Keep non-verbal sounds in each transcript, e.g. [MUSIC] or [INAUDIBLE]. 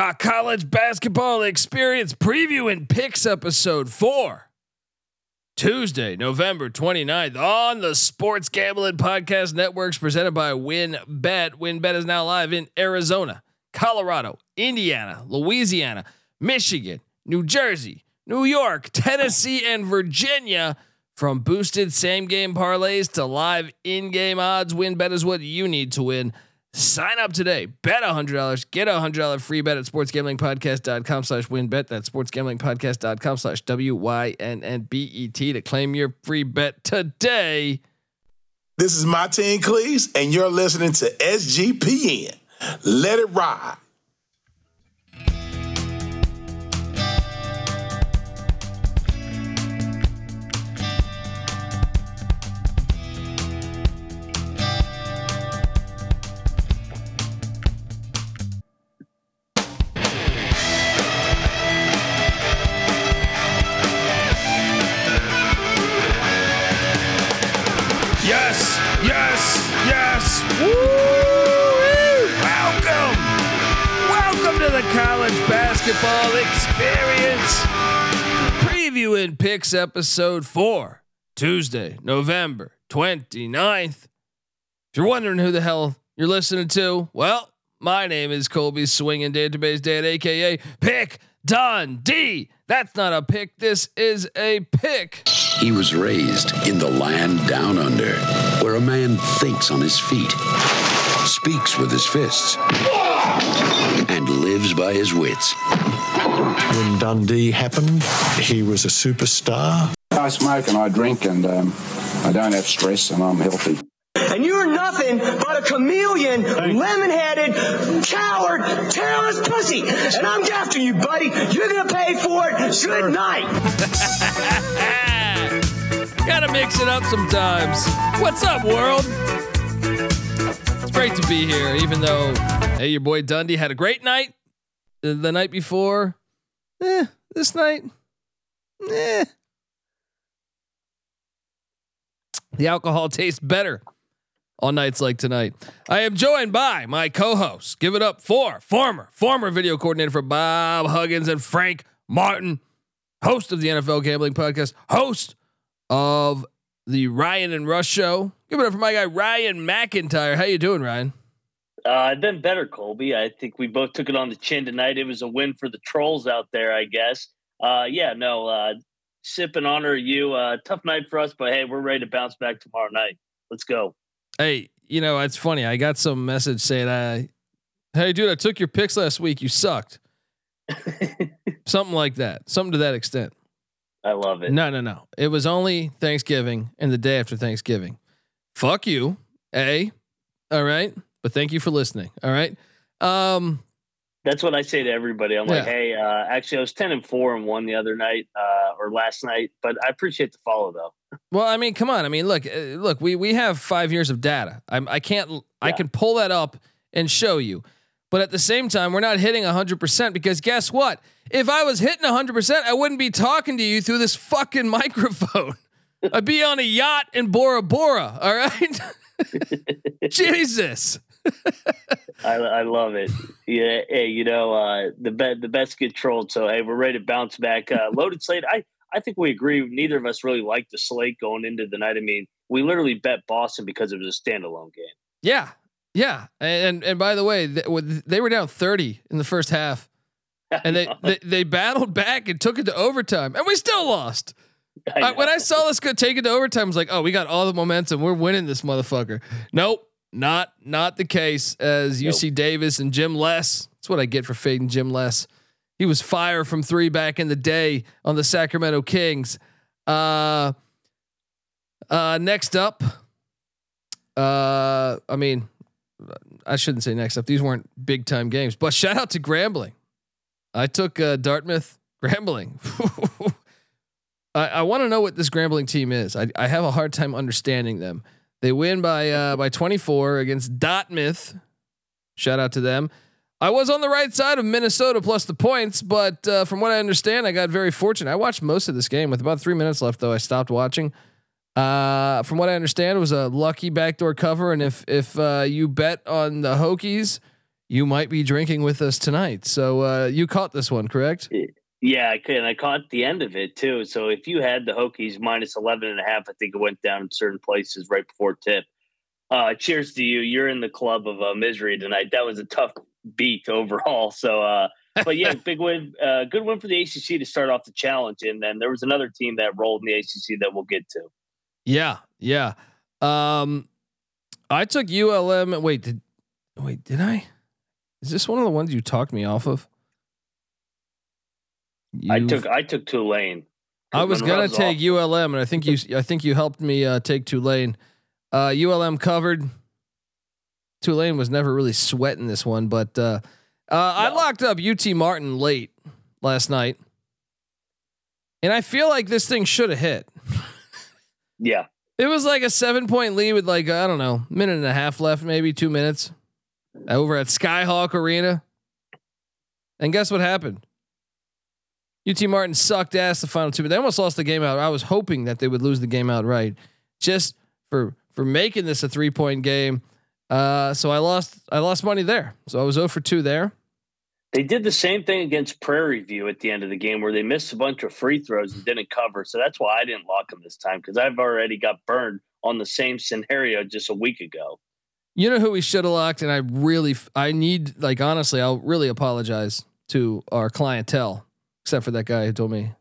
College basketball experience preview and picks episode four. Tuesday, November 29th on the Sports Gambling Podcast Networks presented by WynnBET. WynnBET is now live in Arizona, Colorado, Indiana, Louisiana, Michigan, New Jersey, New York, Tennessee, and Virginia. From boosted same game parlays to live in game odds, WynnBET is what you need to win. Sign up today. Bet $100. Get a $100 free bet at sportsgamblingpodcast.com slash wynnbet. That's sportsgamblingpodcast.com slash W-Y-N-N-B-E-T to claim your free bet today. This is Martin Cleese, and you're listening to SGPN. Let it ride. Basketball experience. Preview and picks episode four, Tuesday, November 29th. If you're wondering who the hell you're listening to, well, my name is Colby Swinging Database Dad, aka Pick Dundee. That's not a pick. This is a pick. He was raised in the land down under, where a man thinks on his feet, speaks with his fists, and lives by his wits. When Dundee happened, he was a superstar. I smoke and I drink and um, I don't have stress and I'm healthy. And you're nothing but a chameleon, lemon-headed, coward, terrorist pussy. And I'm after you, buddy. You're gonna pay for it. Good night. [LAUGHS] Gotta mix it up sometimes. What's up, world? It's great to be here, even though, hey, your boy Dundee had a great night the, night before. Eh, this night, eh. The alcohol tastes better on nights like tonight. I am joined by my co-hosts. Give it up for former, former video coordinator for Bob Huggins and Frank Martin, host of the NFL Gambling Podcast, host of the Ryan and Rush Show. Give it up for my guy Ryan McIntyre. How you doing, Ryan? Uh, I've been better, Colby. I think we both took it on the chin tonight. It was a win for the trolls out there, I guess. Uh, yeah, no, uh, sip in honor of you. Uh, tough night for us, but hey, we're ready to bounce back tomorrow night. Let's go. Hey, you know it's funny. I got some message saying, "I, hey, dude, I took your picks last week. You sucked." [LAUGHS] Something like that. Something to that extent. I love it. No, no, no. It was only Thanksgiving and the day after Thanksgiving. Fuck you, a. All right, but thank you for listening. All right. Um, That's what I say to everybody. I'm like, hey, uh, actually, I was ten and four and one the other night uh, or last night, but I appreciate the follow though. Well, I mean, come on. I mean, look, uh, look. We we have five years of data. I'm, I can't. I can pull that up and show you. But at the same time, we're not hitting hundred percent because guess what? If I was hitting hundred percent, I wouldn't be talking to you through this fucking [LAUGHS] microphone. I'd be on a yacht in Bora Bora. All right. [LAUGHS] [LAUGHS] Jesus. [LAUGHS] I, I love it. Yeah, hey, you know, uh, the bet the best get trolled. So hey, we're ready to bounce back. Uh, [LAUGHS] loaded slate. I I think we agree. Neither of us really liked the slate going into the night. I mean, we literally bet Boston because it was a standalone game. Yeah. Yeah. And and by the way, they, they were down thirty in the first half, [LAUGHS] and they, they they battled back and took it to overtime, and we still lost. I Uh, when. I saw this go take it to overtime, I was like, "Oh, we got all the momentum. We're winning this motherfucker." Nope, not not the case. As Nope. UC Davis and Jim Les. That's what I get for fading Jim Les. He was fire from three back in the day on the Sacramento Kings. Uh, uh, next up, uh, I mean, I shouldn't say next up. These weren't big time games, but shout out to Grambling. I took uh, Dartmouth Grambling. [LAUGHS] I, I want to know what this Grambling team is. I, I have a hard time understanding them. They win by uh, by 24 against Dartmouth. Shout out to them. I was on the right side of Minnesota plus the points, but uh, from what I understand, I got very fortunate. I watched most of this game with about three minutes left, though I stopped watching. Uh, from what I understand, it was a lucky backdoor cover, and if if uh, you bet on the Hokies, you might be drinking with us tonight. So uh, you caught this one, correct? Yeah, I could, and I caught the end of it too. So if you had the Hokies minus 11 and a half, I think it went down in certain places right before tip. Uh, cheers to you. You're in the club of uh, misery tonight. That was a tough beat overall. So, uh, but yeah, [LAUGHS] big win, uh, good win for the ACC to start off the challenge. And then there was another team that rolled in the ACC that we'll get to. Yeah, yeah. Um, I took ULM. Wait, did wait? Did I? Is this one of the ones you talked me off of? I You've- took I took Tulane. I was gonna take off. ULM, and I think you [LAUGHS] I think you helped me uh, take Tulane. Uh, ULM covered. Tulane was never really sweating this one, but uh, uh, I locked up UT Martin late last night, and I feel like this thing should have hit. [LAUGHS] Yeah, It was like a seven point lead with like I don't know, minute and a half left, maybe two minutes, over at Skyhawk Arena. And guess what happened? UT Martin sucked ass the final two, but they almost lost the game out. I was hoping that they would lose the game outright, just for for making this a three point game. Uh, so I lost I lost money there. So I was 0 for two there. they did the same thing against Prairie View at the end of the game where they missed a bunch of free throws and didn't cover. So that's why I didn't lock them this time because I've already got burned on the same scenario just a week ago. You know who we should have locked, and I really, I need, like, honestly, I'll really apologize to our clientele, except for that guy who told me,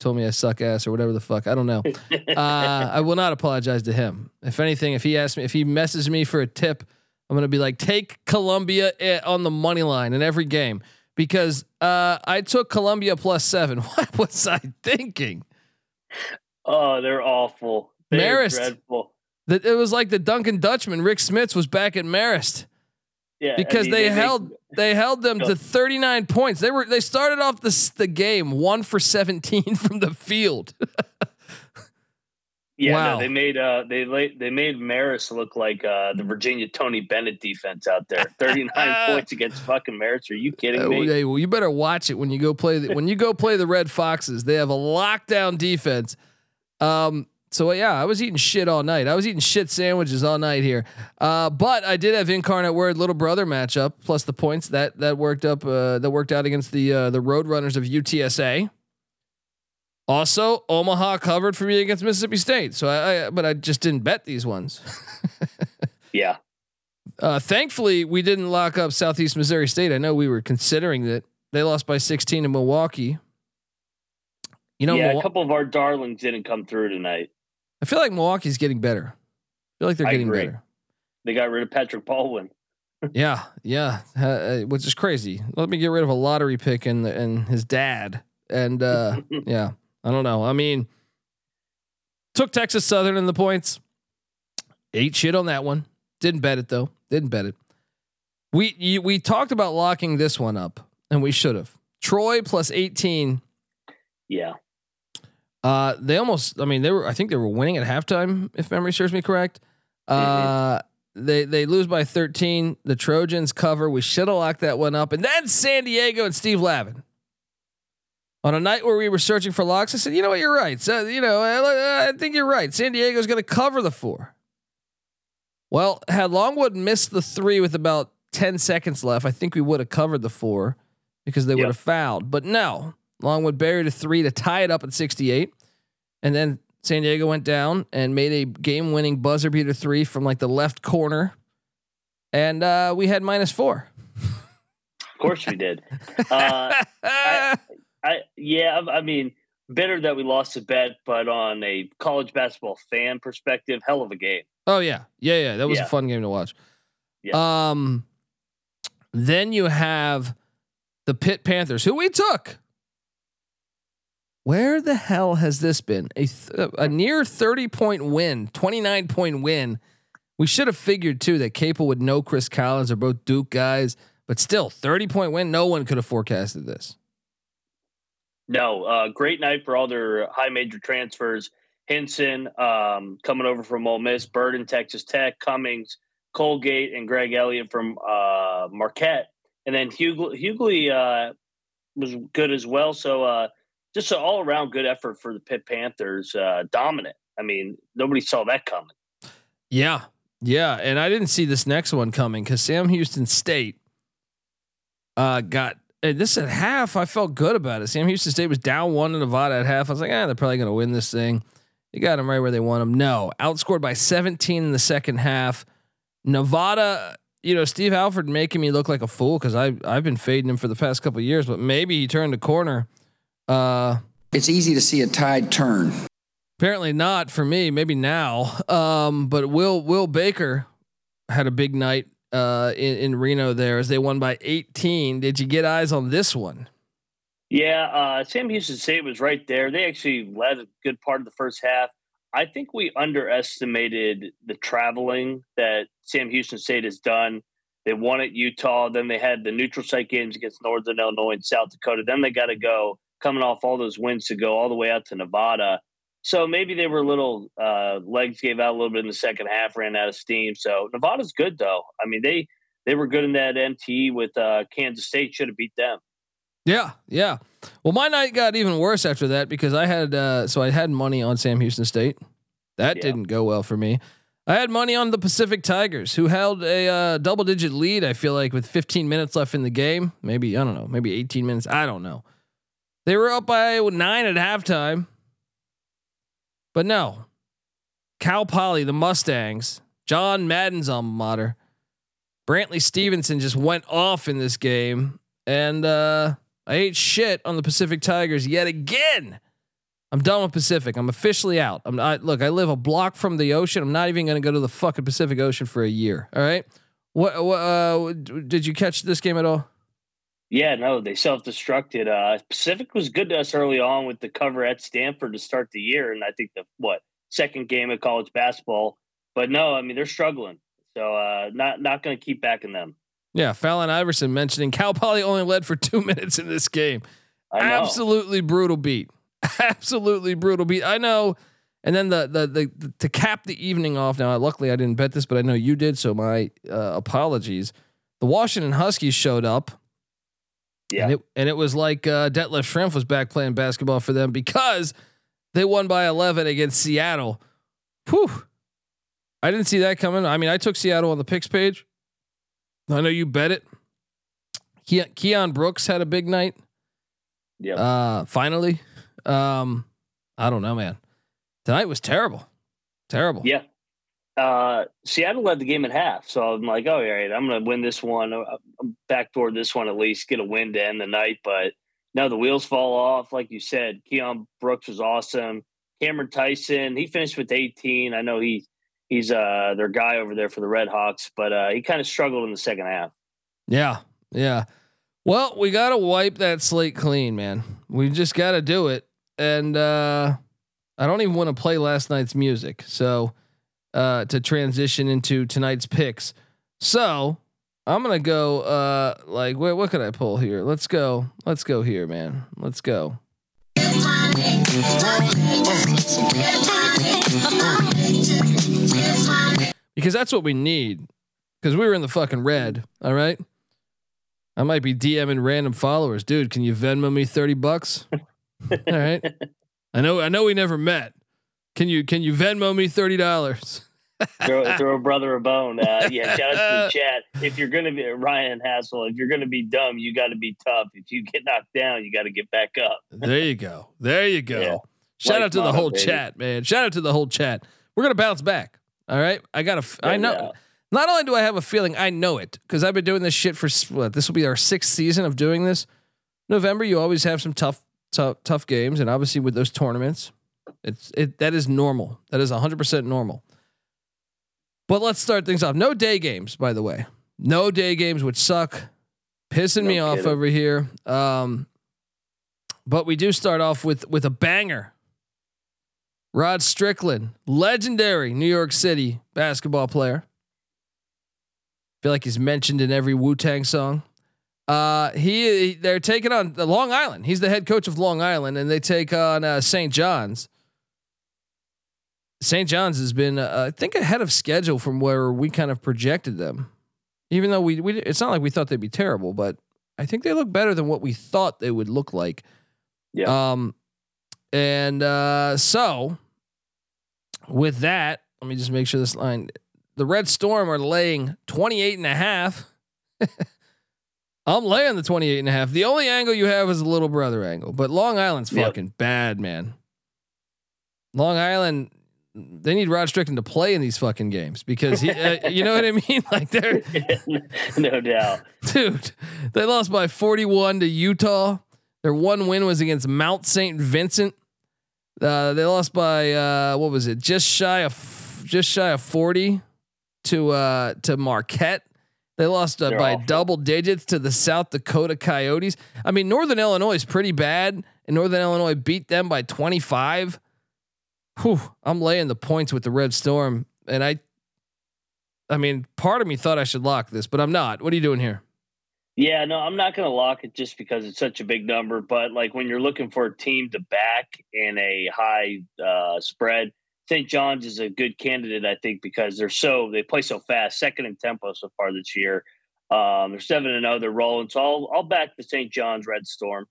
told me I suck ass or whatever the fuck. I don't know. [LAUGHS] Uh, I will not apologize to him. If anything, if he asks me, if he messes me for a tip, I'm gonna be like, take Columbia eh, on the money line in every game because uh, I took Columbia plus seven. [LAUGHS] What was I thinking? Oh, they're awful. They're Marist. dreadful. That it was like the Dunking Dutchman. Rick Smits was back at Marist. Yeah, I because mean, they, make- held they held them to 39 points. They were they started off the the game 1 for 17 [LAUGHS] from the field. Yeah, Wow. no, they made uh they late they made Maris look like uh the Virginia Tony Bennett defense out there. [LAUGHS] Thirty nine points against fucking Maris. Are you kidding Uh, me? hey, well, you better watch it when you go play the, when you go play the Red Foxes. They have a lockdown defense. Um so yeah, I was eating shit all night. I was eating shit sandwiches all night here. Uh, but I did have incarnate word little brother matchup plus the points that that worked up uh, that worked out against the uh, the Roadrunners of UTSA. Also, Omaha covered for me against Mississippi State. So I, I but I just didn't bet these ones. [LAUGHS] Yeah. Uh, thankfully, we didn't lock up Southeast Missouri State. I know we were considering that they lost by 16 to Milwaukee. You know, yeah, a couple of our darlings didn't come through tonight. I feel like Milwaukee's getting better. I feel like they're getting better. They got rid of Patrick Baldwin. [LAUGHS] Yeah, yeah, uh, uh, which is crazy. Let me get rid of a lottery pick and and his dad, and uh, [LAUGHS] yeah, I don't know. I mean, took Texas Southern in the points. Ate shit on that one. Didn't bet it though. Didn't bet it. We you, we talked about locking this one up, and we should have. Troy plus eighteen. Yeah. Uh, they almost. I mean, they were. I think they were winning at halftime, if memory serves me correct. Uh, they they lose by thirteen. The Trojans cover. We should have locked that one up. And then San Diego and Steve Lavin. On a night where we were searching for locks, I said, you know what, you're right. So you know, I, I think you're right. San Diego's going to cover the four. Well, had Longwood missed the three with about ten seconds left, I think we would have covered the four because they would have fouled. But no, Longwood buried a three to tie it up at 68. And then San Diego went down and made a game winning buzzer beater three from like the left corner. And uh, we had minus four. Of course we did. [LAUGHS] Uh, I, I yeah, I I mean, bitter that we lost the bet, but on a college basketball fan perspective, hell of a game. oh, yeah. Yeah. Yeah. That was Yeah. a fun game to watch. Um, then you have the Pitt Panthers, who we took. Where the hell has this been? A, th- a near 30 point win, 29 point win. We should have figured too that Capel would know Chris Collins are both Duke guys, but still 30 point win. No one could have forecasted this. No, uh, great night for all their high major transfers. Hinson um, coming over from Ole Miss, Burton, Texas Tech, Cummings, Colgate, and Greg Elliott from uh, Marquette. And then Hughley uh, was good as well. So uh, just an all around good effort for the Pitt Panthers. Uh, dominant. I mean, nobody saw that coming. Yeah. Yeah. And I didn't see this next one coming because Sam Houston State uh, got this at half. I felt good about it. Sam Houston State was down one to Nevada at half. I was like, ah, they're probably going to win this thing. They got them right where they want them. No, outscored by 17 in the second half. Nevada, you know, Steve Alford making me look like a fool because I I've been fading him for the past couple years, but maybe he turned a corner. Uh, it's easy to see a tide turn. Apparently not for me. Maybe now. Um, but Will Will Baker had a big night uh, in, in Reno there as they won by 18. Did you get eyes on this one? Yeah, uh, Sam Houston State was right there. They actually led a good part of the first half. I think we underestimated the traveling that Sam Houston State has done. They won at Utah, then they had the neutral site games against Northern Illinois and South Dakota. Then they got to go coming off all those wins to go all the way out to Nevada. So maybe they were a little uh, legs gave out a little bit in the second half, ran out of steam. So Nevada's good though. I mean they they were good in that MT with uh, Kansas State. Should have beat them. Yeah, yeah. Well, my night got even worse after that because I had uh, so I had money on Sam Houston State. That yeah. didn't go well for me. I had money on the Pacific Tigers, who held a uh, double-digit lead. I feel like with 15 minutes left in the game, maybe I don't know, maybe 18 minutes. I don't know. They were up by nine at halftime, but no. Cal Poly, the Mustangs, John Madden's alma mater, Brantley Stevenson just went off in this game, and uh, I ate shit on the Pacific Tigers yet again. I'm done with Pacific. I'm officially out. I'm not. Look, I live a block from the ocean. I'm not even going to go to the fucking Pacific Ocean for a year. All right. What? What? Uh, did you catch this game at all? Yeah, no, they self-destructed. Uh, Pacific was good to us early on with the cover at Stanford to start the year, and I think the what second game of college basketball. But no, I mean they're struggling, so uh, not not going to keep backing them. Yeah, Fallon Iverson mentioning Cal Poly only led for [LAUGHS] two minutes in this game. Absolutely brutal beat. [LAUGHS] Absolutely brutal beat. I know. And then the, the, the the to cap the evening off. Now, luckily I didn't bet this, but I know you did, so my uh, apologies. The Washington Huskies showed up. Yeah, and it, and it was like uh, Detlef Schrempf was back playing basketball for them because they won by 11 against Seattle. Whew. I didn't see that coming. I mean, I took Seattle on the picks page. I know you bet it. Ke- Keion Brooks had a big night. Yeah. Uh, finally. Um, I don't know, man. Tonight was terrible. Terrible. Yeah. Uh, Seattle led the game at half, so I'm like, oh, all right, I'm going to win this one. Uh, I'm back toward this one at least, get a win to end the night. But no, the wheels fall off, like you said. Keion Brooks was awesome. Cameron Tyson, he finished with 18. I know he he's uh their guy over there for the Red Hawks, but uh, he kind of struggled in the second half. Yeah, yeah. Well, we got to wipe that slate clean, man. We just got to do it. And uh, I don't even want to play last night's music, so uh, to transition into tonight's picks. So I'm gonna go. Uh, like, what, what could I pull here? Let's go. Let's go here, man. Let's go because that's what we need. Because we were in the fucking red. All right. I might be DMing random followers, dude. Can you Venmo me thirty bucks? all right. [LAUGHS] I know. I know we never met. Can you can you Venmo me thirty dollars? Throw, throw a brother a bone. Uh, yeah, shout out to the [LAUGHS] chat. If you're gonna be Ryan Hassel, if you're gonna be dumb, you got to be tough. If you get knocked down, you got to get back up. [LAUGHS] there you go. There you go. Yeah. Shout Life out to the whole baby. chat, man. Shout out to the whole chat. We're gonna bounce back. All right. I got a. I know. Yeah. Not only do I have a feeling, I know it because I've been doing this shit for what, this will be our sixth season of doing this. November, you always have some tough, tough, tough games, and obviously with those tournaments, it's it that is normal. That is hundred percent normal. But let's start things off. No day games, by the way. No day games, which suck, pissing no me kidding. off over here. Um, but we do start off with with a banger. Rod Strickland, legendary New York City basketball player. Feel like he's mentioned in every Wu Tang song. Uh, he they're taking on the Long Island. He's the head coach of Long Island, and they take on uh, St. John's. St. John's has been, uh, I think, ahead of schedule from where we kind of projected them. Even though we, we, it's not like we thought they'd be terrible, but I think they look better than what we thought they would look like. Yeah. Um, and uh, so with that, let me just make sure this line. The Red Storm are laying 28 and a half [LAUGHS] I'm laying the 28 and a half. The only angle you have is a little brother angle, but Long Island's Yep. fucking bad, man. Long Island, they need Rod Strickland to play in these fucking games because he, uh, you know what I mean? [LAUGHS] Like they're, [LAUGHS] no doubt. dude, they lost by 41 to Utah. Their one win was against Mount St. Vincent. Uh, they lost by uh, what was it? Just shy of just shy of 40 to uh, to Marquette. They lost uh, by awful. double digits to the South Dakota Coyotes. I mean, Northern Illinois is pretty bad, and Northern Illinois beat them by 25. Whew, I'm laying the points with the Red Storm, and I, I mean, part of me thought I should lock this, but I'm not. What are you doing here? Yeah, no, I'm not going to lock it just because it's such a big number. But like when you're looking for a team to back in a high uh, spread, St. John's is a good candidate, I think, because they're so they play so fast, second in tempo so far this year. Um, they're seven and zero, they're rolling. So I'll I'll back the St. John's Red Storm.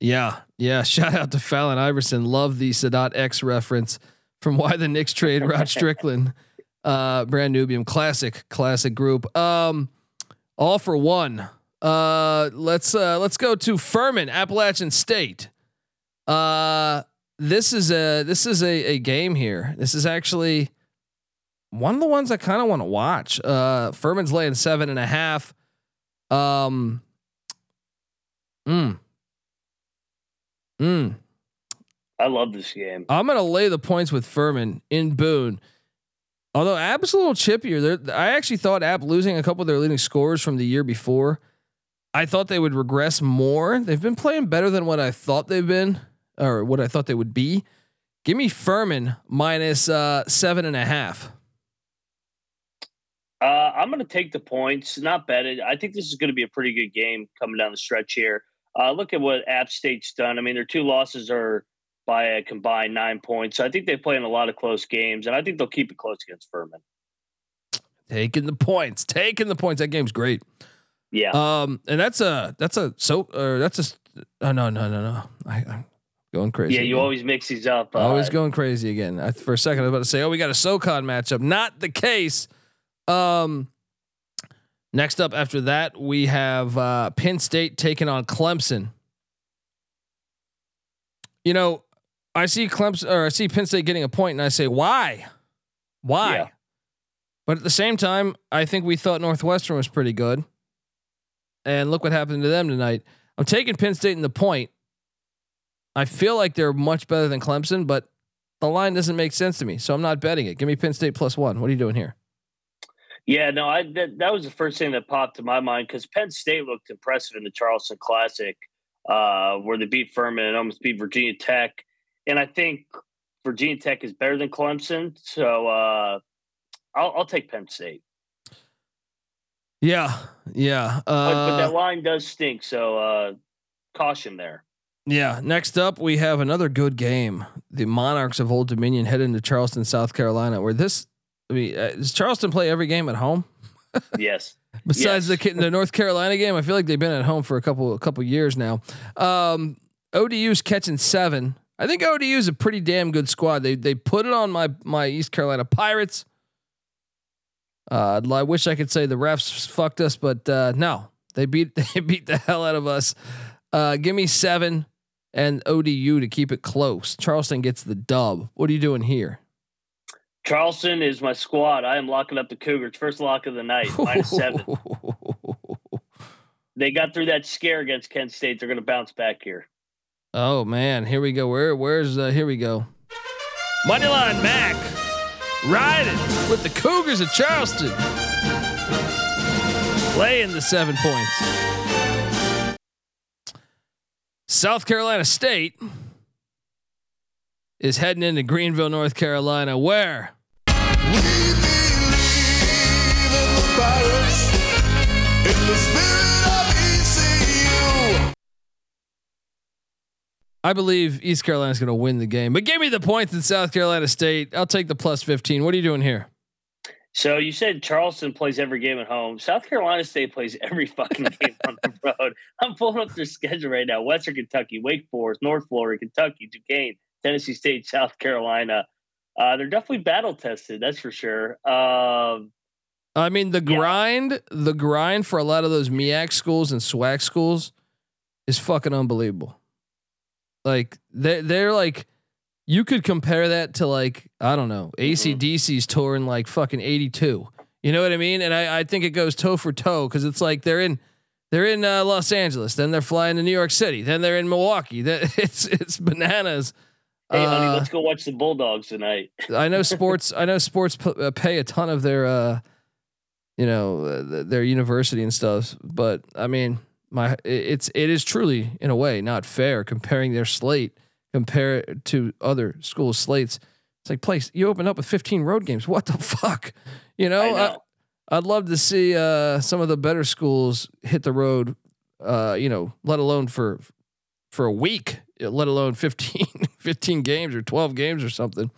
Yeah, yeah. [LAUGHS] Shout out to Fallon Iverson. Love the Sadat X reference from Why the Knicks Trade Rod [LAUGHS] Strickland. Uh, Brand Nubian, classic, classic group. Um, all for one. Uh, let's uh, let's go to Furman, Appalachian State. Uh, this is a this is a, a game here. This is actually one of the ones I kind of want to watch. Uh, Furman's laying seven and a half. Um, mm, mm. I love this game. I'm gonna lay the points with Furman in Boone. Although App's a little chippier, They're, I actually thought App losing a couple of their leading scorers from the year before. I thought they would regress more. They've been playing better than what I thought they've been, or what I thought they would be. Give me Furman minus uh, seven and a half. Uh, I'm going to take the points, not bet it. I think this is going to be a pretty good game coming down the stretch here. Uh, look at what App State's done. I mean, their two losses are by a combined nine points. So I think they play in a lot of close games, and I think they'll keep it close against Furman. Taking the points, taking the points. That game's great. Yeah. Um, and that's a that's a so or that's a oh no no no no. I, I'm going crazy. yeah, you again. always mix these up. Uh, Always going crazy again. I, for a second, I was about to say, "Oh, we got a SoCon matchup." Not the case. Um, next up after that, we have uh, Penn State taking on Clemson. You know, I see Clemson or I see Penn State getting a point, and I say, "Why? Why?" Yeah. But at the same time, I think we thought Northwestern was pretty good, and look what happened to them tonight. I'm taking Penn State in the point. I feel like they're much better than Clemson, but the line doesn't make sense to me, so I'm not betting it. Give me Penn State plus one. What are you doing here? Yeah, no, I that, that was the first thing that popped to my mind because Penn State looked impressive in the Charleston Classic, uh, where they beat Furman and almost beat Virginia Tech, and I think Virginia Tech is better than Clemson, so uh, I'll, I'll take Penn State. Yeah, yeah, But, but that uh, line does stink, so uh, caution there. yeah. Next up, we have another good game. The Monarchs of Old Dominion head into Charleston, South Carolina, where this. I mean, uh, does Charleston play every game at home? Yes. [LAUGHS] Besides Yes. the the [LAUGHS] North Carolina game, I feel like they've been at home for a couple a couple years now. Um, ODU's catching seven. I think ODU is a pretty damn good squad. They they put it on my my East Carolina Pirates. Uh, I wish I could say the refs fucked us, but uh, no, they beat [LAUGHS] they beat the hell out of us. Uh, give me seven and ODU to keep it close. Charleston gets the dub. What are you doing here? Charleston is my squad. I am locking up the Cougars. First lock of the night, minus seven. [LAUGHS] They got through that scare against Kent State. They're going to bounce back here. Oh man, here we go. Where where's uh, here we go. Moneyline Mac riding with the Cougars of Charleston. Laying the seven points. South Carolina State is heading into Greenville, North Carolina, where I believe East Carolina's going to win the game. But give me the points in South Carolina State. I'll take the plus 15. What are you doing here? So you said Charleston plays every game at home. South Carolina State plays every fucking [LAUGHS] game on the road. I'm pulling up their schedule right now: Western Kentucky, Wake Forest, North Florida, Kentucky, Duquesne, Tennessee State, South Carolina. Uh, they're definitely battle tested, that's for sure. Um, I mean, the grind, the grind for a lot of those MEAC schools and SWAC schools is fucking unbelievable. Like they they're like you could compare that to like I don't know ACDC's tour in like fucking eighty two. You know what I mean? And I I think it goes toe for toe because it's like they're in they're in uh, Los Angeles, then they're flying to New York City, then they're in Milwaukee. That [LAUGHS] it's it's bananas. Hey, honey, Uh, let's go watch the Bulldogs tonight. [LAUGHS] I know sports. I know sports p- uh, pay a ton of their, uh, you know, uh, their university and stuff. But I mean, my it's it is truly in a way not fair comparing their slate compare it to other schools' slates. It's like place you open up with 15 road games. What the fuck, you know. I, would love to see uh, some of the better schools hit the road. Uh, you know, let alone for for a week, let alone 15, [LAUGHS] 15 games or 12 games or something.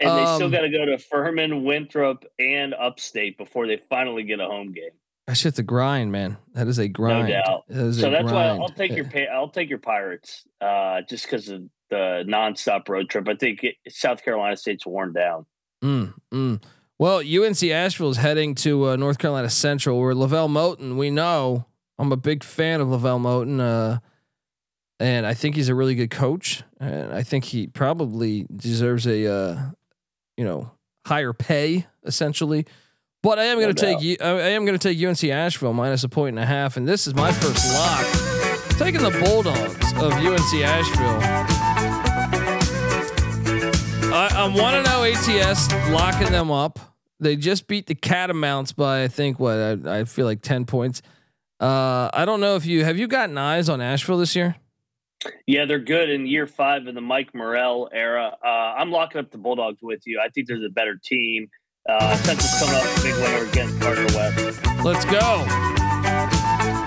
And they still Um, got to go to Furman, Winthrop, and Upstate before they finally get a home game. That shit's a grind, man. That is a grind. No doubt. That So that's why. I'll take your I'll take your Pirates uh, just because of the nonstop road trip. I think it, South Carolina State's worn down. Mm, mm. Well, UNC Asheville is heading to uh, North Carolina Central, where LeVelle Moton. We know I'm a big fan of LeVelle Moton, uh, and I think he's a really good coach, and I think he probably deserves a uh, you know higher pay essentially. But I am going to take you. I I am going to take UNC Asheville minus a point and a half, and this is my first lock. Taking the Bulldogs of UNC Asheville. I, I'm one to know ATS locking them up. They just beat the Catamounts by I think what I, I feel like ten points. Uh, I don't know if you have you gotten eyes on Asheville this year. Yeah, they're good in year five of the Mike Morrell era. Uh, I'm locking up the Bulldogs with you. I think they're the better team. Uh, Central's coming off a big winner against Gardner West. Let's go.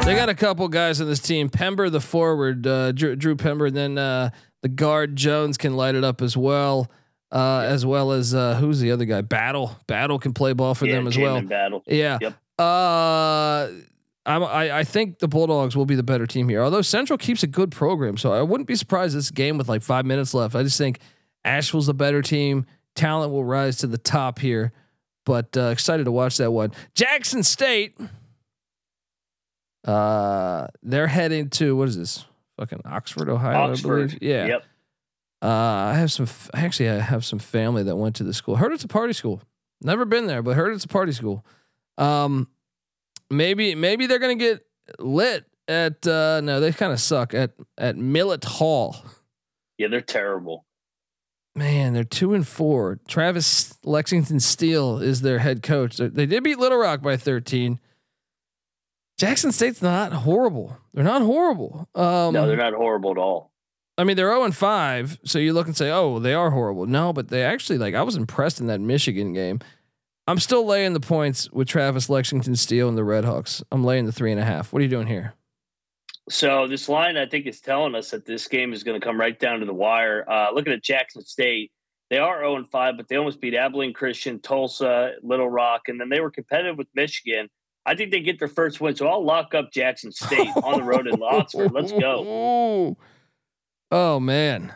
They got a couple guys on this team. Pember, the forward, uh, Drew, Drew Pember, and then uh, the guard Jones can light it up as well. Uh, as well as uh, who's the other guy? Battle. Battle can play ball for yeah, them as Jamin well. Battle. Yeah. Yep. Uh, I'm, I I think the Bulldogs will be the better team here. Although Central keeps a good program, so I wouldn't be surprised this game with like five minutes left. I just think Asheville's the better team. Talent will rise to the top here, but uh, excited to watch that one. Jackson State. Uh, they're heading to what is this? Fucking Oxford, Ohio, I Oxford. believe. Yeah. Yep. Uh, I have some. f- Actually, I have some family that went to the school. Heard it's a party school. Never been there, but heard it's a party school. Um, maybe maybe they're gonna get lit at. Uh, no, they kind of suck at at Millett Hall. Yeah, they're terrible. Man, they're two and four. Travis Lexington Steele is their head coach. They, did beat Little Rock by thirteen. Jackson State's not horrible. They're not horrible. Um, no, they're not horrible at all. I mean, they're 0 and 5. So you look and say, oh, they are horrible. No, but they actually, like, I was impressed in that Michigan game. I'm still laying the points with Travis Lexington Steele and the Redhawks. I'm laying the three and a half. What are you doing here? So this line, I think, is telling us that this game is going to come right down to the wire. Uh, looking at Jackson State, they are 0 and 5, but they almost beat Abilene Christian, Tulsa, Little Rock, and then they were competitive with Michigan. I think they get their first win, so I'll lock up Jackson State on the road in [LAUGHS] Oxford. Let's go, Oh, man.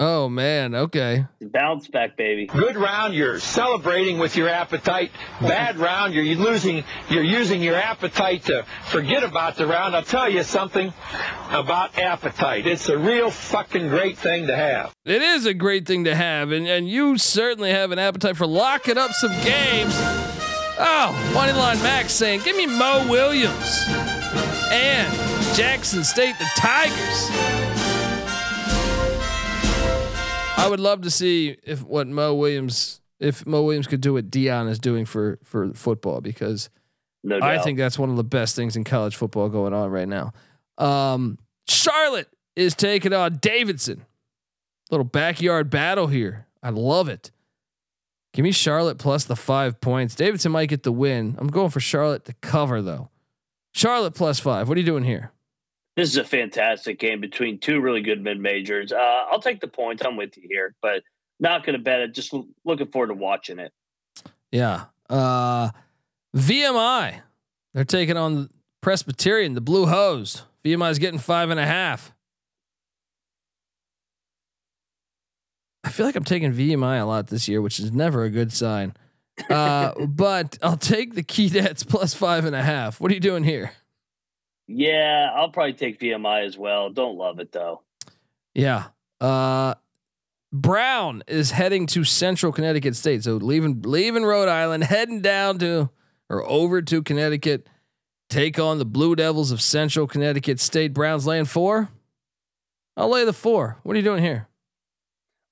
Oh, man. Okay. bounce back, baby. Good round, you're celebrating with your appetite. Bad round, you're losing, you're using your appetite to forget about the round. I'll tell you something about appetite. It's a real fucking great thing to have. It is a great thing to have, and, and you certainly have an appetite for locking up some games. Oh, Moneyline Max saying, give me Mo Williams and Jackson State, the Tigers. I would love to see if what Mo Williams, if Mo Williams could do what Deion is doing for for football, because No. I think that's one of the best things in college football going on right now. Um, Charlotte is taking on Davidson. Little backyard battle here. I love it. Give me Charlotte plus the five points. Davidson might get the win. I'm going for Charlotte to cover though. Charlotte plus five. What are you doing here? This is a fantastic game between two really good mid majors. Uh, I'll take the points. I'm with you here, but not going to bet it. Just l- looking forward to watching it. Yeah. Uh, VMI. They're taking on Presbyterian, the Blue Hose. VMI is getting five and a half. I feel like I'm taking VMI a lot this year, which is never a good sign. Uh, [LAUGHS] but I'll take the Keydets plus five and a half. What are you doing here? Yeah, I'll probably take VMI as well. Don't love it though. Yeah. Uh, Brown is heading to Central Connecticut State. So leaving leaving Rhode Island, heading down to or over to Connecticut, take on the Blue Devils of Central Connecticut State. Browns laying four. I'll lay the four. What are you doing here?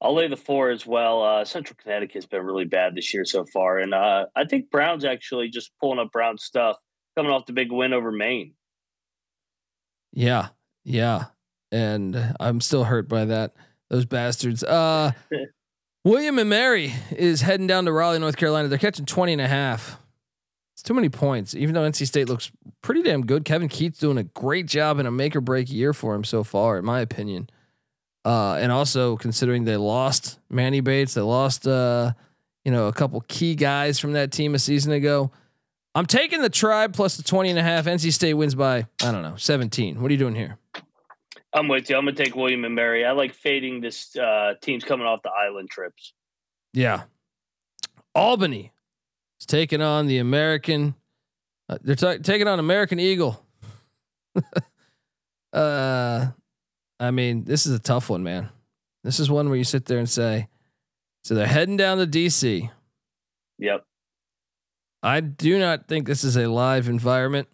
I'll lay the four as well. Uh, Central Connecticut's been really bad this year so far, and uh, I think Brown's actually just pulling up Brown stuff, coming off the big win over Maine. Yeah, yeah, and I'm still hurt by that. Those bastards. Uh, [LAUGHS] William and Mary is heading down to Raleigh, North Carolina. They're catching 20 and a half. It's too many points, even though NC State looks pretty damn good. Kevin Keatts doing a great job in a make or break year for him so far, in my opinion. Uh, and also considering they lost Manny Bates, they lost, uh, you know, a couple key guys from that team a season ago. I'm taking the tribe plus the 20 and a half. NC State wins by, I don't know, 17. What are you doing here? I'm with you. I'm gonna take William and Mary. I like fading this uh, teams coming off the island trips. Yeah. Albany is taking on the American. Uh, they're t- taking on American Eagle. [LAUGHS] uh, I mean, this is a tough one, man. This is one where you sit there and say, so they're heading down to DC. Yep. I do not think this is a live environment.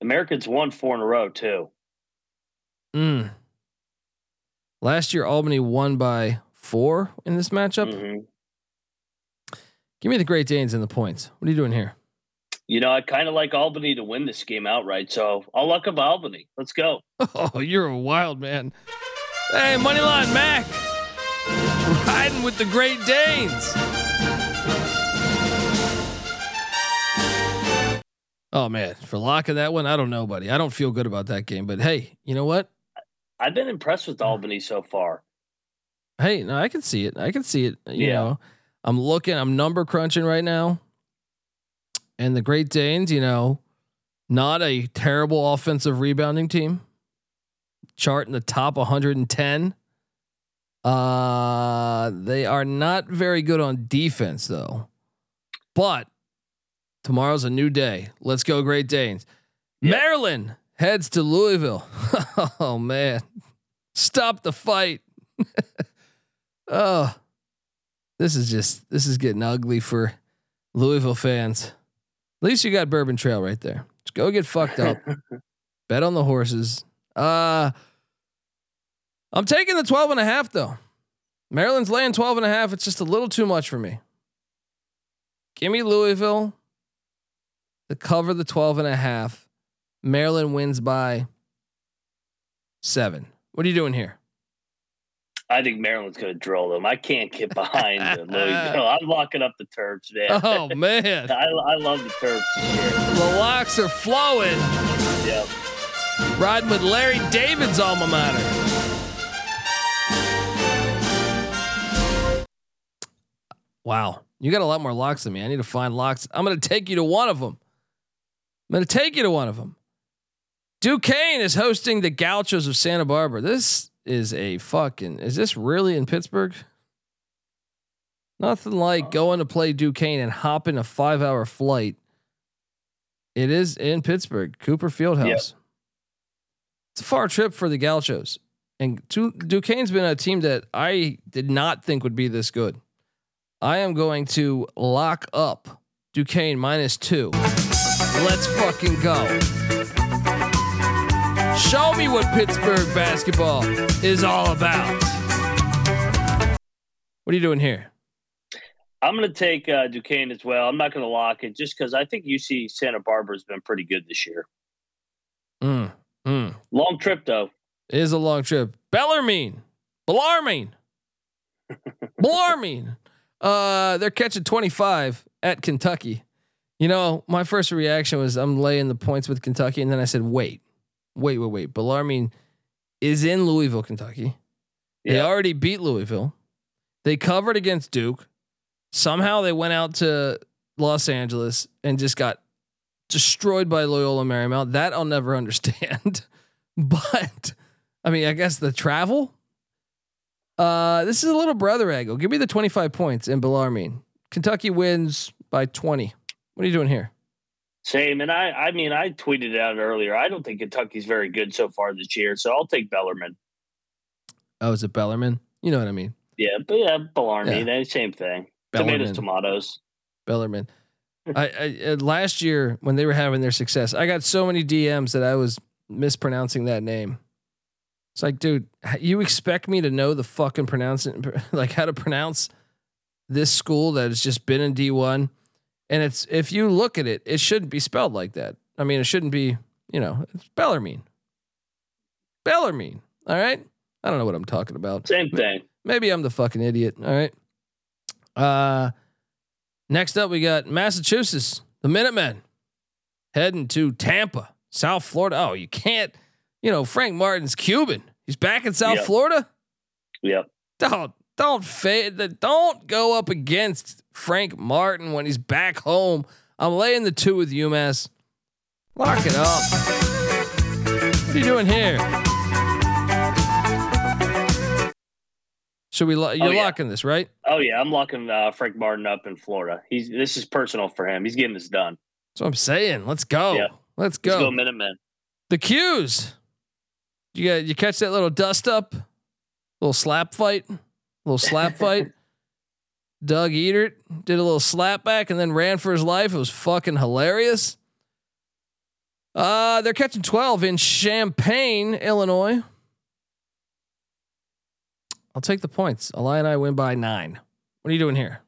Americans won four in a row too. Mm. Last year, Albany won by four in this matchup. Mm-hmm. Give me the Great Danes and the points. What are you doing here? You know, I kind of like Albany to win this game outright, so I'll luck up Albany. Let's go. [LAUGHS] Oh, you're a wild man. Hey, Moneyline Mac, riding with the Great Danes. Oh man, for locking that one, I don't know, buddy. I don't feel good about that game, but hey, you know what? I've been impressed with Albany so far. Hey, no, I can see it. I can see it. You Yeah. know, I'm looking. I'm number crunching right now, and the Great Danes. You know, not a terrible offensive rebounding team. Chart in the top 110. Uh, they are not very good on defense though. But tomorrow's a new day. Let's go, Great Danes. Maryland heads to Louisville. [LAUGHS] oh man, stop the fight. [LAUGHS] oh, this is just this is getting ugly for Louisville fans. At least you got Bourbon Trail right there. Just go get fucked up. [LAUGHS] Bet on the horses. Uh I'm taking the 12 and a half though. Maryland's laying 12 and a half. It's just a little too much for me. Give me Louisville to cover the 12 and a half. Maryland wins by seven. What are you doing here? I think Maryland's going to drill them. I can't get behind the Louisville. [LAUGHS] I'm locking up the Terps, man. Oh man, [LAUGHS] I, I love the Terps the locks are flowing. Yep. Riding with Larry David's alma mater. Wow, you got a lot more locks than me. I need to find locks. I'm going to take you to one of them. I'm going to take you to one of them. Duquesne is hosting the Gauchos of Santa Barbara. This is a fucking. Is this really in Pittsburgh? Nothing like going to play Duquesne and hopping a five hour flight. It is in Pittsburgh, Cooper Fieldhouse. Yep. It's a far trip for the Gauchos. And Du- Duquesne's been a team that I did not think would be this good. I am going to lock up Duquesne minus two. Let's fucking go. Show me what Pittsburgh basketball is all about. What are you doing here? I'm going to take uh, Duquesne as well. I'm not going to lock it just because I think UC Santa Barbara has been pretty good this year. Mm, mm. Long trip, though. It is a long trip. Bellarmine. Bellarmine. [LAUGHS] Bellarmine. Uh, they're catching 25 at Kentucky. You know, my first reaction was I'm laying the points with Kentucky, and then I said, wait, wait, wait, wait. Bellarmine is in Louisville, Kentucky. They Yeah. already beat Louisville. They covered against Duke. Somehow they went out to Los Angeles and just got destroyed by Loyola Marymount. That I'll never [LAUGHS] understand. but I mean, I guess the travel. Uh, this is a little brother angle. Give me the 25 points in Bellarmine Kentucky wins by 20. What are you doing here? Same, and I I mean I tweeted out earlier. I don't think Kentucky's very good so far this year, so I'll take Bellarmine. Oh, is it Bellarmine? You know what I mean. Yeah, but yeah, Bellarmine, Yeah. same thing. Bellarmine. Tomatoes, tomatoes. Bellarmine. [LAUGHS] I, I uh, last year when they were having their success, I got so many DMs that I was mispronouncing that name. It's like, dude, you expect me to know the fucking pronounce it, [LAUGHS] like how to pronounce this school that has just been in D one, and it's if you look at it, it shouldn't be spelled like that. I mean, it shouldn't be, you know, it's Bellarmine. Bellarmine. All right. I don't know what I'm talking about. Same thing. Maybe I'm the fucking idiot. All right. Uh next up we got Massachusetts, the Minutemen, heading to Tampa, South Florida. Oh, you can't, you know, Frank Martin's Cuban. He's back in South Yep. Florida. Yep. Don't don't fade don't go up against Frank Martin when he's back home. I'm laying the two with UMass. Lock it up. What are you doing here? Should we? Lo- you're yeah. locking this, right? Oh yeah, I'm locking uh, Frank Martin up in Florida. He's this is personal for him. He's getting this done. That's what I'm saying. Let's go. Yeah. Let's go. Let's go. go Minutemen. the cues. You got you catch that little dust up, little slap fight, little slap fight. [LAUGHS] Doug Edert did a little slap back and then ran for his life. It was fucking hilarious. Uh, they're catching 12 in Champaign, Illinois. I'll take the points. Eli and I win by nine. What are you doing here?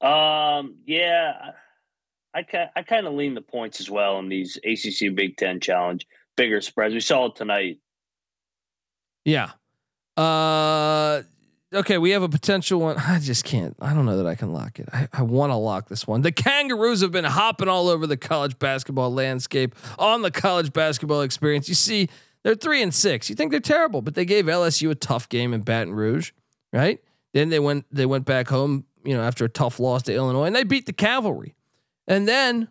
Um, yeah, I I kind of lean the points as well in these ACC Big Ten Challenge bigger spreads. We saw it tonight. Yeah. Uh okay, we have a potential one. [LAUGHS] I just can't. I don't know that I can lock it. I, I want to lock this one. The Kangaroos have been hopping all over the college basketball landscape on the college basketball experience. You see, they're three and six. You think they're terrible, but they gave LSU a tough game in Baton Rouge, right? Then they went they went back home, you know, after a tough loss to Illinois, and they beat the Cavalry. And then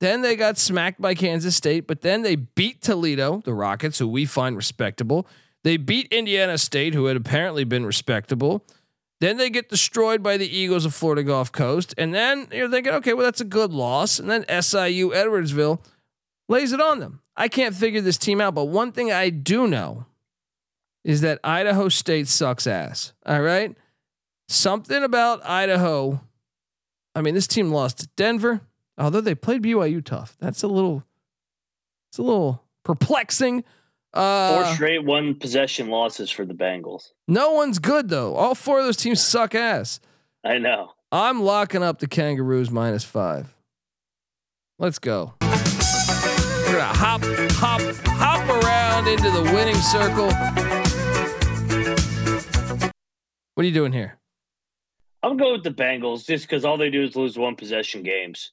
then they got smacked by Kansas State, but then they beat Toledo, the Rockets, who we find respectable. They beat Indiana State, who had apparently been respectable. Then they get destroyed by the Eagles of Florida Gulf Coast. And then you're thinking, okay, well, that's a good loss. And then SIU Edwardsville lays it on them. I can't figure this team out. But one thing I do know is that Idaho State sucks ass. All right. Something about Idaho. I mean, this team lost to Denver, although they played BYU tough. That's a little, it's a little perplexing. Four Uh, straight one possession losses for the Bengals. no one's good though. All four of those teams suck ass. I know. I'm locking up the Kangaroos minus five. Let's go. We're gonna hop, hop, hop around into the winning circle. What are you doing here? I'm going with the Bengals just because all they do is lose one possession games.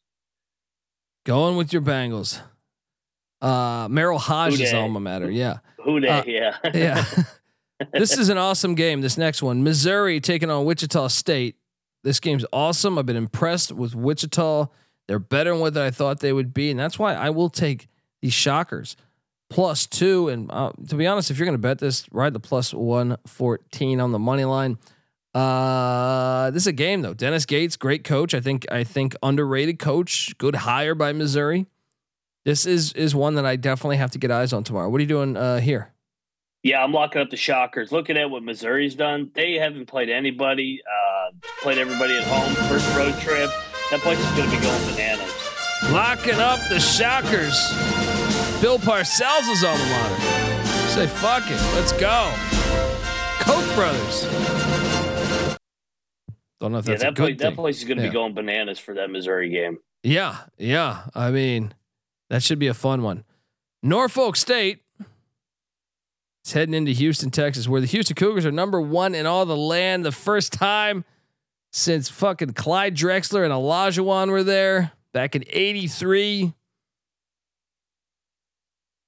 Going with your Bengals. Uh, Merril Hoge's alma mater. Yeah. Who they? Uh, yeah. [LAUGHS] Yeah. [LAUGHS] this is an awesome game. This next one, Missouri taking on Wichita State. This game's awesome. I've been impressed with Wichita. They're better than what I thought they would be, and that's why I will take these Shockers plus two. And uh, to be honest, if you're going to bet this, ride the plus one fourteen on the money line. Uh, this is a game though. Dennis Gates, great coach. I think I think underrated coach. Good hire by Missouri. This is is one that I definitely have to get eyes on tomorrow. What are you doing uh, here? Yeah, I'm locking up the Shockers. Looking at what Missouri's done, they haven't played anybody, uh, played everybody at home. First road trip. That place is going to be going bananas. Locking up the Shockers. Bill Parcells is on the mater. Say fuck it, let's go. Koch brothers. Don't know if Yeah, that's a that, place, good that place is going to Yeah. be going bananas for that Missouri game. Yeah, yeah. I mean, that should be a fun one. Norfolk State is heading into Houston, Texas, where the Houston Cougars are number one in all the land. The first time since fucking Clyde Drexler and Olajuwon were there back in '83.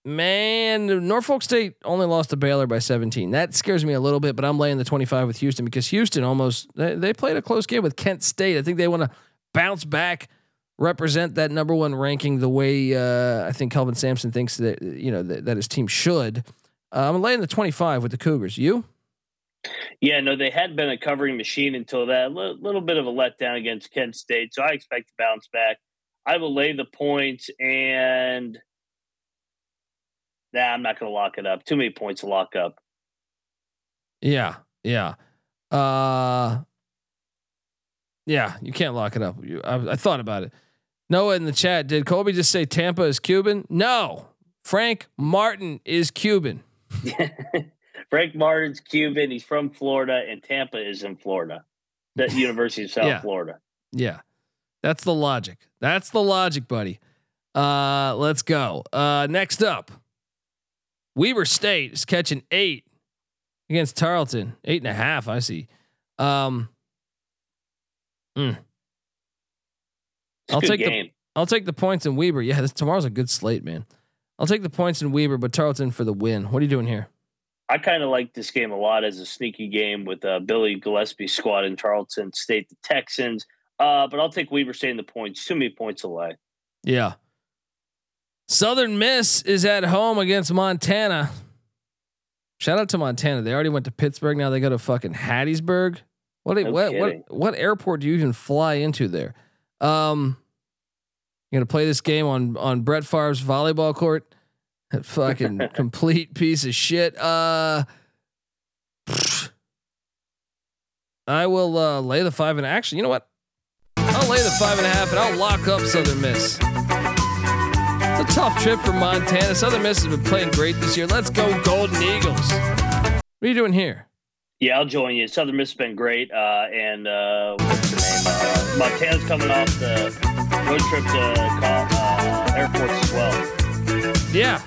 Man, Norfolk State only lost to Baylor by 17. That scares me a little bit, but I'm laying the 25 with Houston because Houston almost they, they played a close game with Kent State. I think they want to bounce back, represent that number one ranking the way uh, I think Kelvin Sampson thinks that you know that, that his team should. Uh, I'm laying the 25 with the Cougars. You? Yeah, no, they had been a covering machine until that L- little bit of a letdown against Kent State. So I expect to bounce back. I will lay the points and nah, I'm not going to lock it up. Too many points to lock up. Yeah, yeah, uh, yeah. You can't lock it up. You, I, I thought about it. Noah in the chat. Did Colby just say Tampa is Cuban? No, Frank Martin is Cuban. [LAUGHS] Frank Martin's Cuban. He's from Florida, and Tampa is in Florida, the [LAUGHS] University of South Yeah. Florida. Yeah. That's the logic. That's the logic, buddy. Uh, let's go. Uh, next up, Weber State is catching eight against Tarleton. Eight and a half, I see. Um, mm. I'll take game. the I'll take the points in Weber. Yeah, this tomorrow's a good slate, man. I'll take the points in Weber, but Tarleton for the win. What are you doing here? I kind of like this game a lot as a sneaky game with uh, Billy Gillispie's squad in Tarleton State, the Texans. Uh, but I'll take Weber State in the points. Too many points away. Yeah. Southern Miss is at home against Montana. Shout out to Montana. They already went to Pittsburgh. Now they go to fucking Hattiesburg. What No what what what airport do you even fly into there? Um, you're gonna play this game on on Brett Favre's volleyball court. That fucking [LAUGHS] complete piece of shit. Uh, I will uh, lay the five and actually, you know what? I'll lay the five and a half and I'll lock up Southern Miss. It's a tough trip for Montana. Southern Miss has been playing great this year. Let's go Golden Eagles. What are you doing here? Yeah, I'll join you. Southern Miss has been great. Uh, and uh, the name? Uh, Montana's coming off the road trip to uh, Air Force as well. Yeah.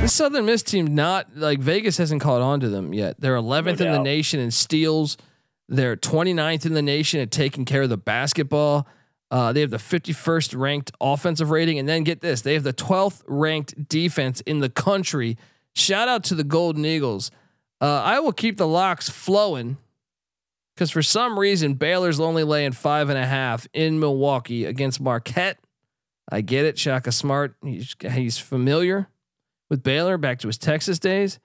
This Southern Miss team not like Vegas hasn't caught on to them yet. They're 11th in the nation in steals. They're 29th in the nation at taking care of the basketball. Uh, they have the 51st ranked offensive rating, and then get this: they have the 12th ranked defense in the country. Shout out to the Golden Eagles. Uh, I will keep the locks flowing because for some reason Baylor's only laying five and a half in Milwaukee against Marquette. I get it, Shaka Smart. He's he's familiar with Baylor back to his Texas days.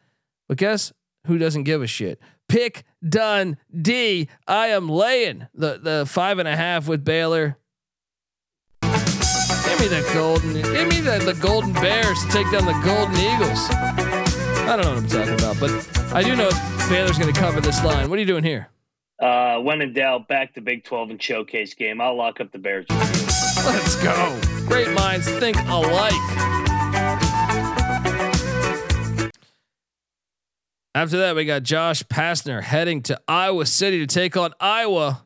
But guess who doesn't give a shit? Pick done D. I am laying the the five and a half with Baylor. Give me the golden. Give me the, the golden bears to take down the golden eagles. I don't know what I'm talking about, but I do know Baylor's going to cover this line. What are you doing here? Uh, when in doubt, back to Big 12 and showcase game. I'll lock up the Bears. Let's go. Great minds think alike. After that, we got Josh Pastner heading to Iowa City to take on Iowa.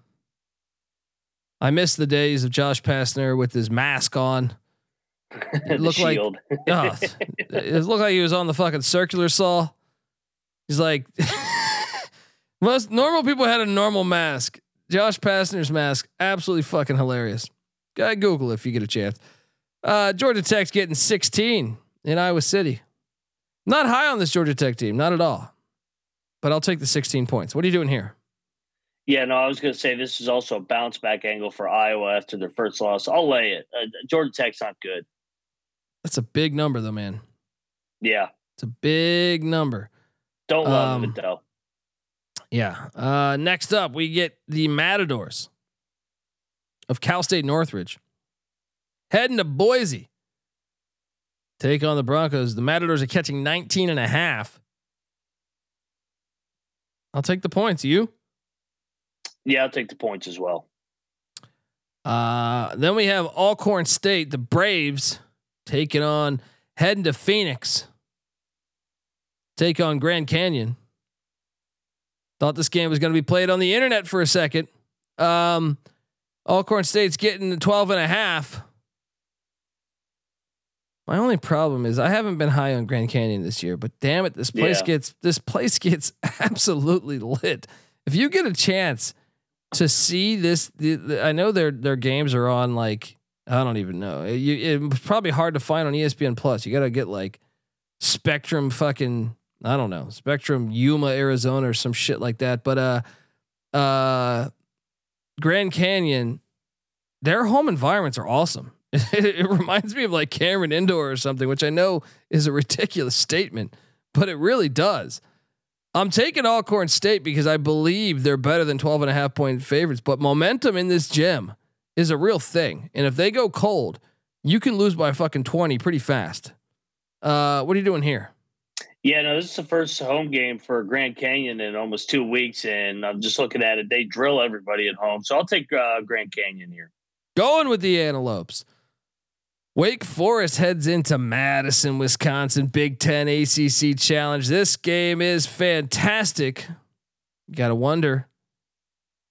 I miss the days of Josh Pastner with his mask on. [LAUGHS] the looked like- [LAUGHS] Oh, it looked like he was on the fucking circular saw. He's like, [LAUGHS] most normal people had a normal mask. Josh Pastner's mask, absolutely fucking hilarious. Guy Google if you get a chance. Uh, Georgia Tech's getting 16 in Iowa City. Not high on this Georgia Tech team, not at all. But I'll take the 16 points. What are you doing here? Yeah, no, I was going to say this is also a bounce back angle for Iowa after their first loss. I'll lay it. Uh, Georgia Tech's not good. That's a big number, though, man. Yeah, It's a big number. don't love Um, it though. Yeah. Uh, next up, we get the Matadors of Cal State Northridge heading to Boise. Take on the Broncos. The Matadors are catching 19 and a half. I'll take the points. You? Yeah, I'll take the points as well. Uh, then we have Alcorn State, the Braves, taking on heading to Phoenix. Take on Grand Canyon. Thought this game was going to be played on the internet for a second. Um, Alcorn State's getting 12 and a half. My only problem is I haven't been high on Grand Canyon this year, but damn it, this place Yeah. gets this place gets [LAUGHS] absolutely lit. If you get a chance to see this, the, the, I know their their games are on like I don't even know. You, it's probably hard to find on ESPN Plus. You got to get like Spectrum fucking I don't know Spectrum Yuma Arizona or some shit like that. But uh, uh, Grand Canyon, their home environments are awesome. [LAUGHS] it reminds me of like Cameron Indoor or something, which I know is a ridiculous statement, but it really does. I'm taking Alcorn State because I believe they're better than 12 and a half point favorites, but momentum in this gym is a real thing. And if they go cold, you can lose by fucking 20 pretty fast. Uh, what are you doing here? Yeah, no, this is the first home game for Grand Canyon in almost two weeks, and I'm just looking at it. They drill everybody at home, so I'll take uh, Grand Canyon here. Going with the Antelopes. Wake Forest heads into Madison, Wisconsin, Big Ten ACC Challenge. This game is fantastic. You gotta wonder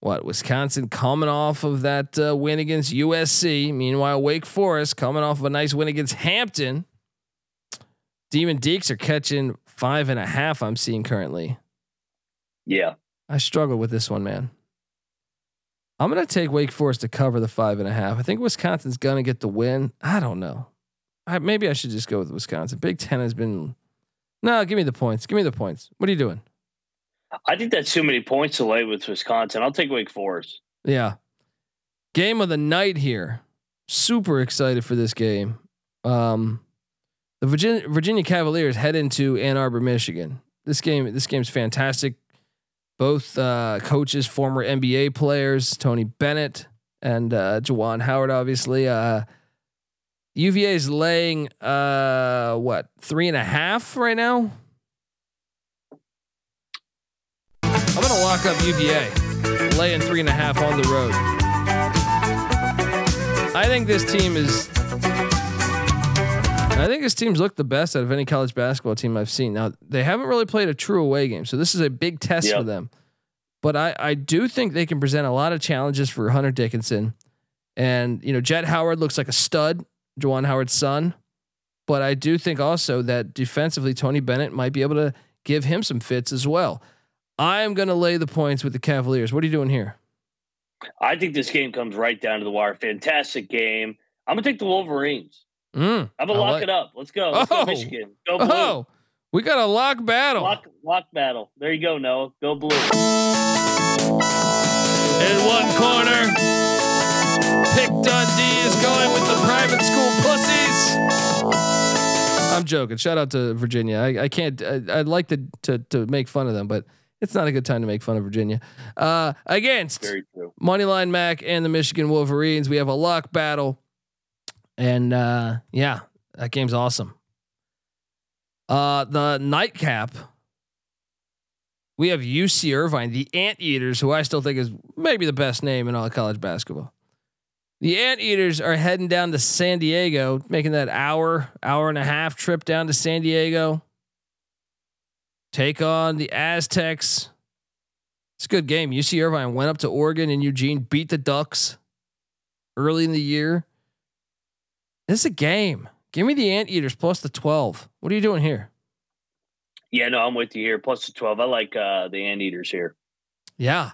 what Wisconsin coming off of that uh, win against USC. Meanwhile, Wake Forest coming off of a nice win against Hampton. Demon Deacs are catching five and a half. I'm seeing currently. Yeah, I struggle with this one, man. I'm gonna take Wake Forest to cover the five and a half. I think Wisconsin's gonna get the win. I don't know. I, maybe I should just go with Wisconsin. Big Ten has been. No, give me the points. Give me the points. What are you doing? I think that's too many points away with Wisconsin. I'll take Wake Forest. Yeah. Game of the night here. Super excited for this game. Um, the Virginia Virginia Cavaliers head into Ann Arbor, Michigan. This game, this game's fantastic both uh, coaches, former NBA players, Tony Bennett and uh, Juwan Howard, obviously. Uh, UVA is laying uh, what three and a half right now. I'm gonna lock up UVA, laying three and a half on the road. I think this team is. I think his team's looked the best out of any college basketball team I've seen. Now they haven't really played a true away game, so this is a big test yep. for them. But I I do think they can present a lot of challenges for Hunter Dickinson, and you know Jett Howard looks like a stud, Juwan Howard's son. But I do think also that defensively Tony Bennett might be able to give him some fits as well. I am going to lay the points with the Cavaliers. What are you doing here? I think this game comes right down to the wire. Fantastic game. I'm gonna take the Wolverines. Mm, I'm gonna lock like, it up. Let's go. Let's oh, go Michigan. Go blue. Oh, we got a lock battle. Lock, lock battle. There you go, Noah. Go blue. In one corner, Pick Dundee is going with the private school pussies. I'm joking. Shout out to Virginia. I, I can't. I, would like to, to to make fun of them, but it's not a good time to make fun of Virginia. Uh, against Moneyline Mac and the Michigan Wolverines, we have a lock battle. And uh, yeah, that game's awesome. Uh, the nightcap. We have UC Irvine, the Anteaters, who I still think is maybe the best name in all of college basketball. The Anteaters are heading down to San Diego, making that hour, hour and a half trip down to San Diego. Take on the Aztecs. It's a good game. UC Irvine went up to Oregon and Eugene, beat the Ducks early in the year. This is a game. Give me the Anteaters plus the 12. What are you doing here? Yeah, no, I'm with you here. Plus the 12. I like uh, the Anteaters here. Yeah.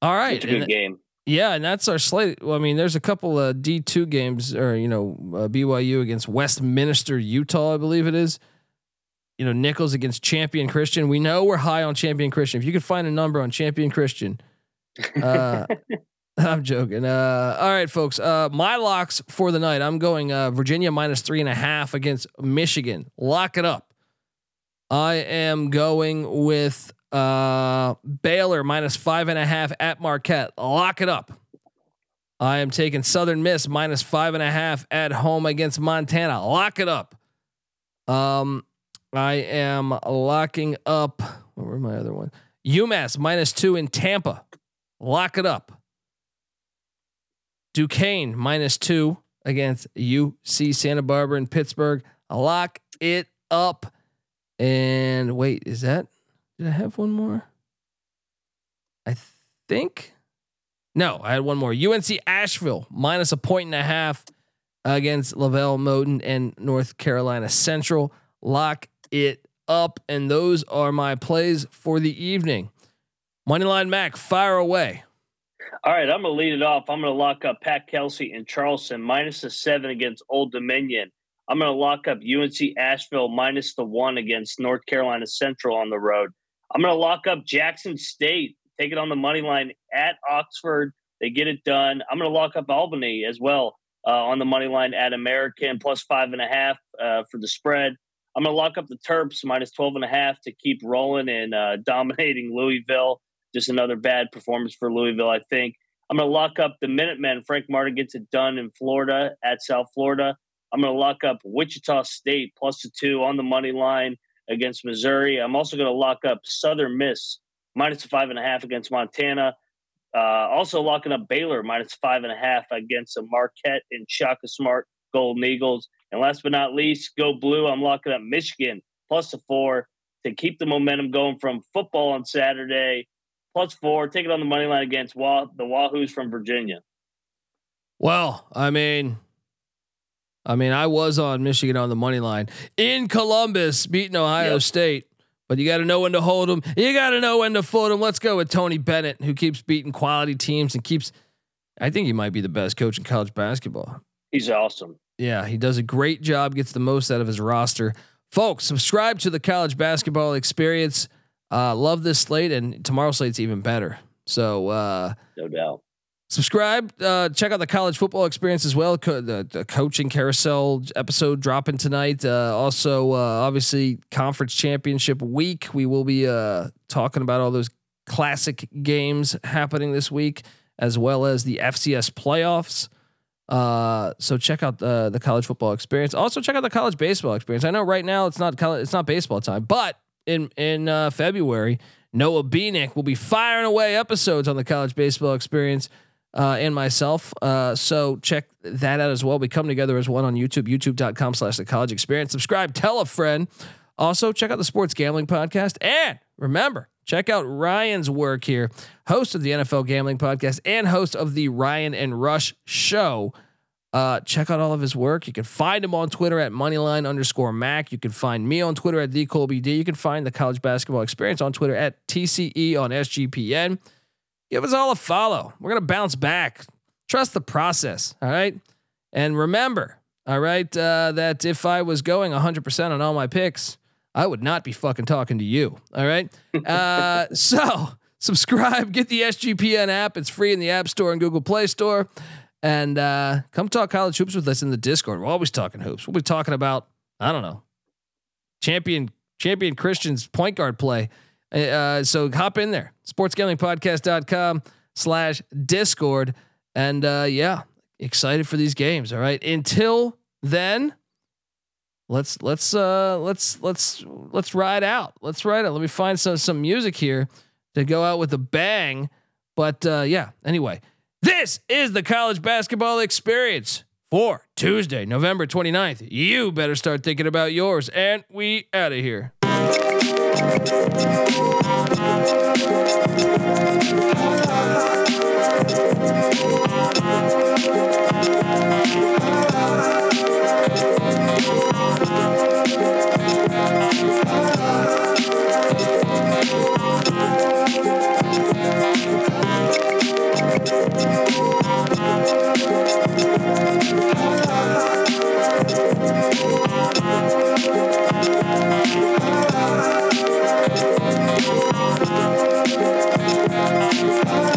All right. It's a good and, game. Yeah, and that's our slate. Well, I mean, there's a couple of D2 games, or, you know, uh, BYU against Westminster, Utah, I believe it is. You know, Nicholls against Champion Christian. We know we're high on Champion Christian. If you could find a number on Champion Christian, uh, [LAUGHS] [LAUGHS] I'm joking. Uh, all right, folks. Uh, my locks for the night. I'm going uh, Virginia minus three and a half against Michigan. Lock it up. I am going with uh, Baylor minus five and a half at Marquette. Lock it up. I am taking Southern Miss minus five and a half at home against Montana. Lock it up. Um, I am locking up. What were my other one? UMass minus two in Tampa. Lock it up. Duquesne minus two against UC Santa Barbara and Pittsburgh. Lock it up. And wait, is that? Did I have one more? I think. No, I had one more. UNC Asheville minus a point and a half against LeVelle Moton and North Carolina Central. Lock it up. And those are my plays for the evening. Moneyline Mac, fire away. All right, I'm going to lead it off. I'm going to lock up Pat Kelsey in Charleston minus a seven against Old Dominion. I'm going to lock up UNC Asheville minus the one against North Carolina Central on the road. I'm going to lock up Jackson State, take it on the money line at Oxford. They get it done. I'm going to lock up Albany as well uh, on the money line at American plus five and a half uh, for the spread. I'm going to lock up the Terps minus 12 and a half to keep rolling and uh, [LAUGHS] dominating Louisville. Just another bad performance for Louisville, I think. I'm going to lock up the Minutemen. Frank Martin gets it done in Florida at South Florida. I'm going to lock up Wichita State plus the two on the money line against Missouri. I'm also going to lock up Southern Miss minus five and a half against Montana. Uh, also locking up Baylor minus five and a half against the Marquette and Shaka Smart Golden Eagles. And last but not least, go blue. I'm locking up Michigan plus a four to keep the momentum going from football on Saturday. Plus four, take it on the money line against Wah- the Wahoos from Virginia. Well, I mean, I mean, I was on Michigan on the money line in Columbus, beating Ohio yep. State. But you got to know when to hold them. You got to know when to fold them. Let's go with Tony Bennett, who keeps beating quality teams and keeps. I think he might be the best coach in college basketball. He's awesome. Yeah, he does a great job. Gets the most out of his roster. Folks, subscribe to the college basketball experience. Uh, love this slate, and tomorrow's slate's even better. So, uh, no doubt subscribe. Uh, check out the college football experience as well. Co- the, the, coaching carousel episode dropping tonight. Uh, also, uh, obviously, conference championship week. We will be uh, talking about all those classic games happening this week, as well as the FCS playoffs. Uh, so check out the the college football experience. Also check out the college baseball experience. I know right now it's not college, it's not baseball time, but in in uh, February, Noah Beanick will be firing away episodes on the college baseball experience uh, and myself. Uh, so check that out as well. We come together as one on YouTube, youtube.com slash the college experience. Subscribe, tell a friend. Also, check out the sports gambling podcast. And remember, check out Ryan's work here, host of the NFL gambling podcast and host of the Ryan and Rush show. Uh, check out all of his work. You can find him on Twitter at moneyline underscore Mac. You can find me on Twitter at DColbyD. You can find the college basketball experience on Twitter at TCE on SGPN give us all a follow. We're going to bounce back. Trust the process. All right. And remember, all right, uh, that if I was going 100% on all my picks, I would not be fucking talking to you. All right. [LAUGHS] Uh, so subscribe, get the SGPN app. It's free in the App Store and Google Play Store. And uh, come talk college hoops with us in the Discord. We're always talking hoops. We'll be talking about, I don't know, champion champion Christian's point guard play uh, so hop in there, sportsgamblingpodcast.com slash discord. And uh, yeah, excited for these games. All right. Until then, let's let's uh let's let's let's ride out. Let's ride out. Let me find some some music here to go out with a bang. But uh yeah, anyway, this is the college basketball experience for Tuesday, November 29th. You better start thinking about yours. And we out of here. Thank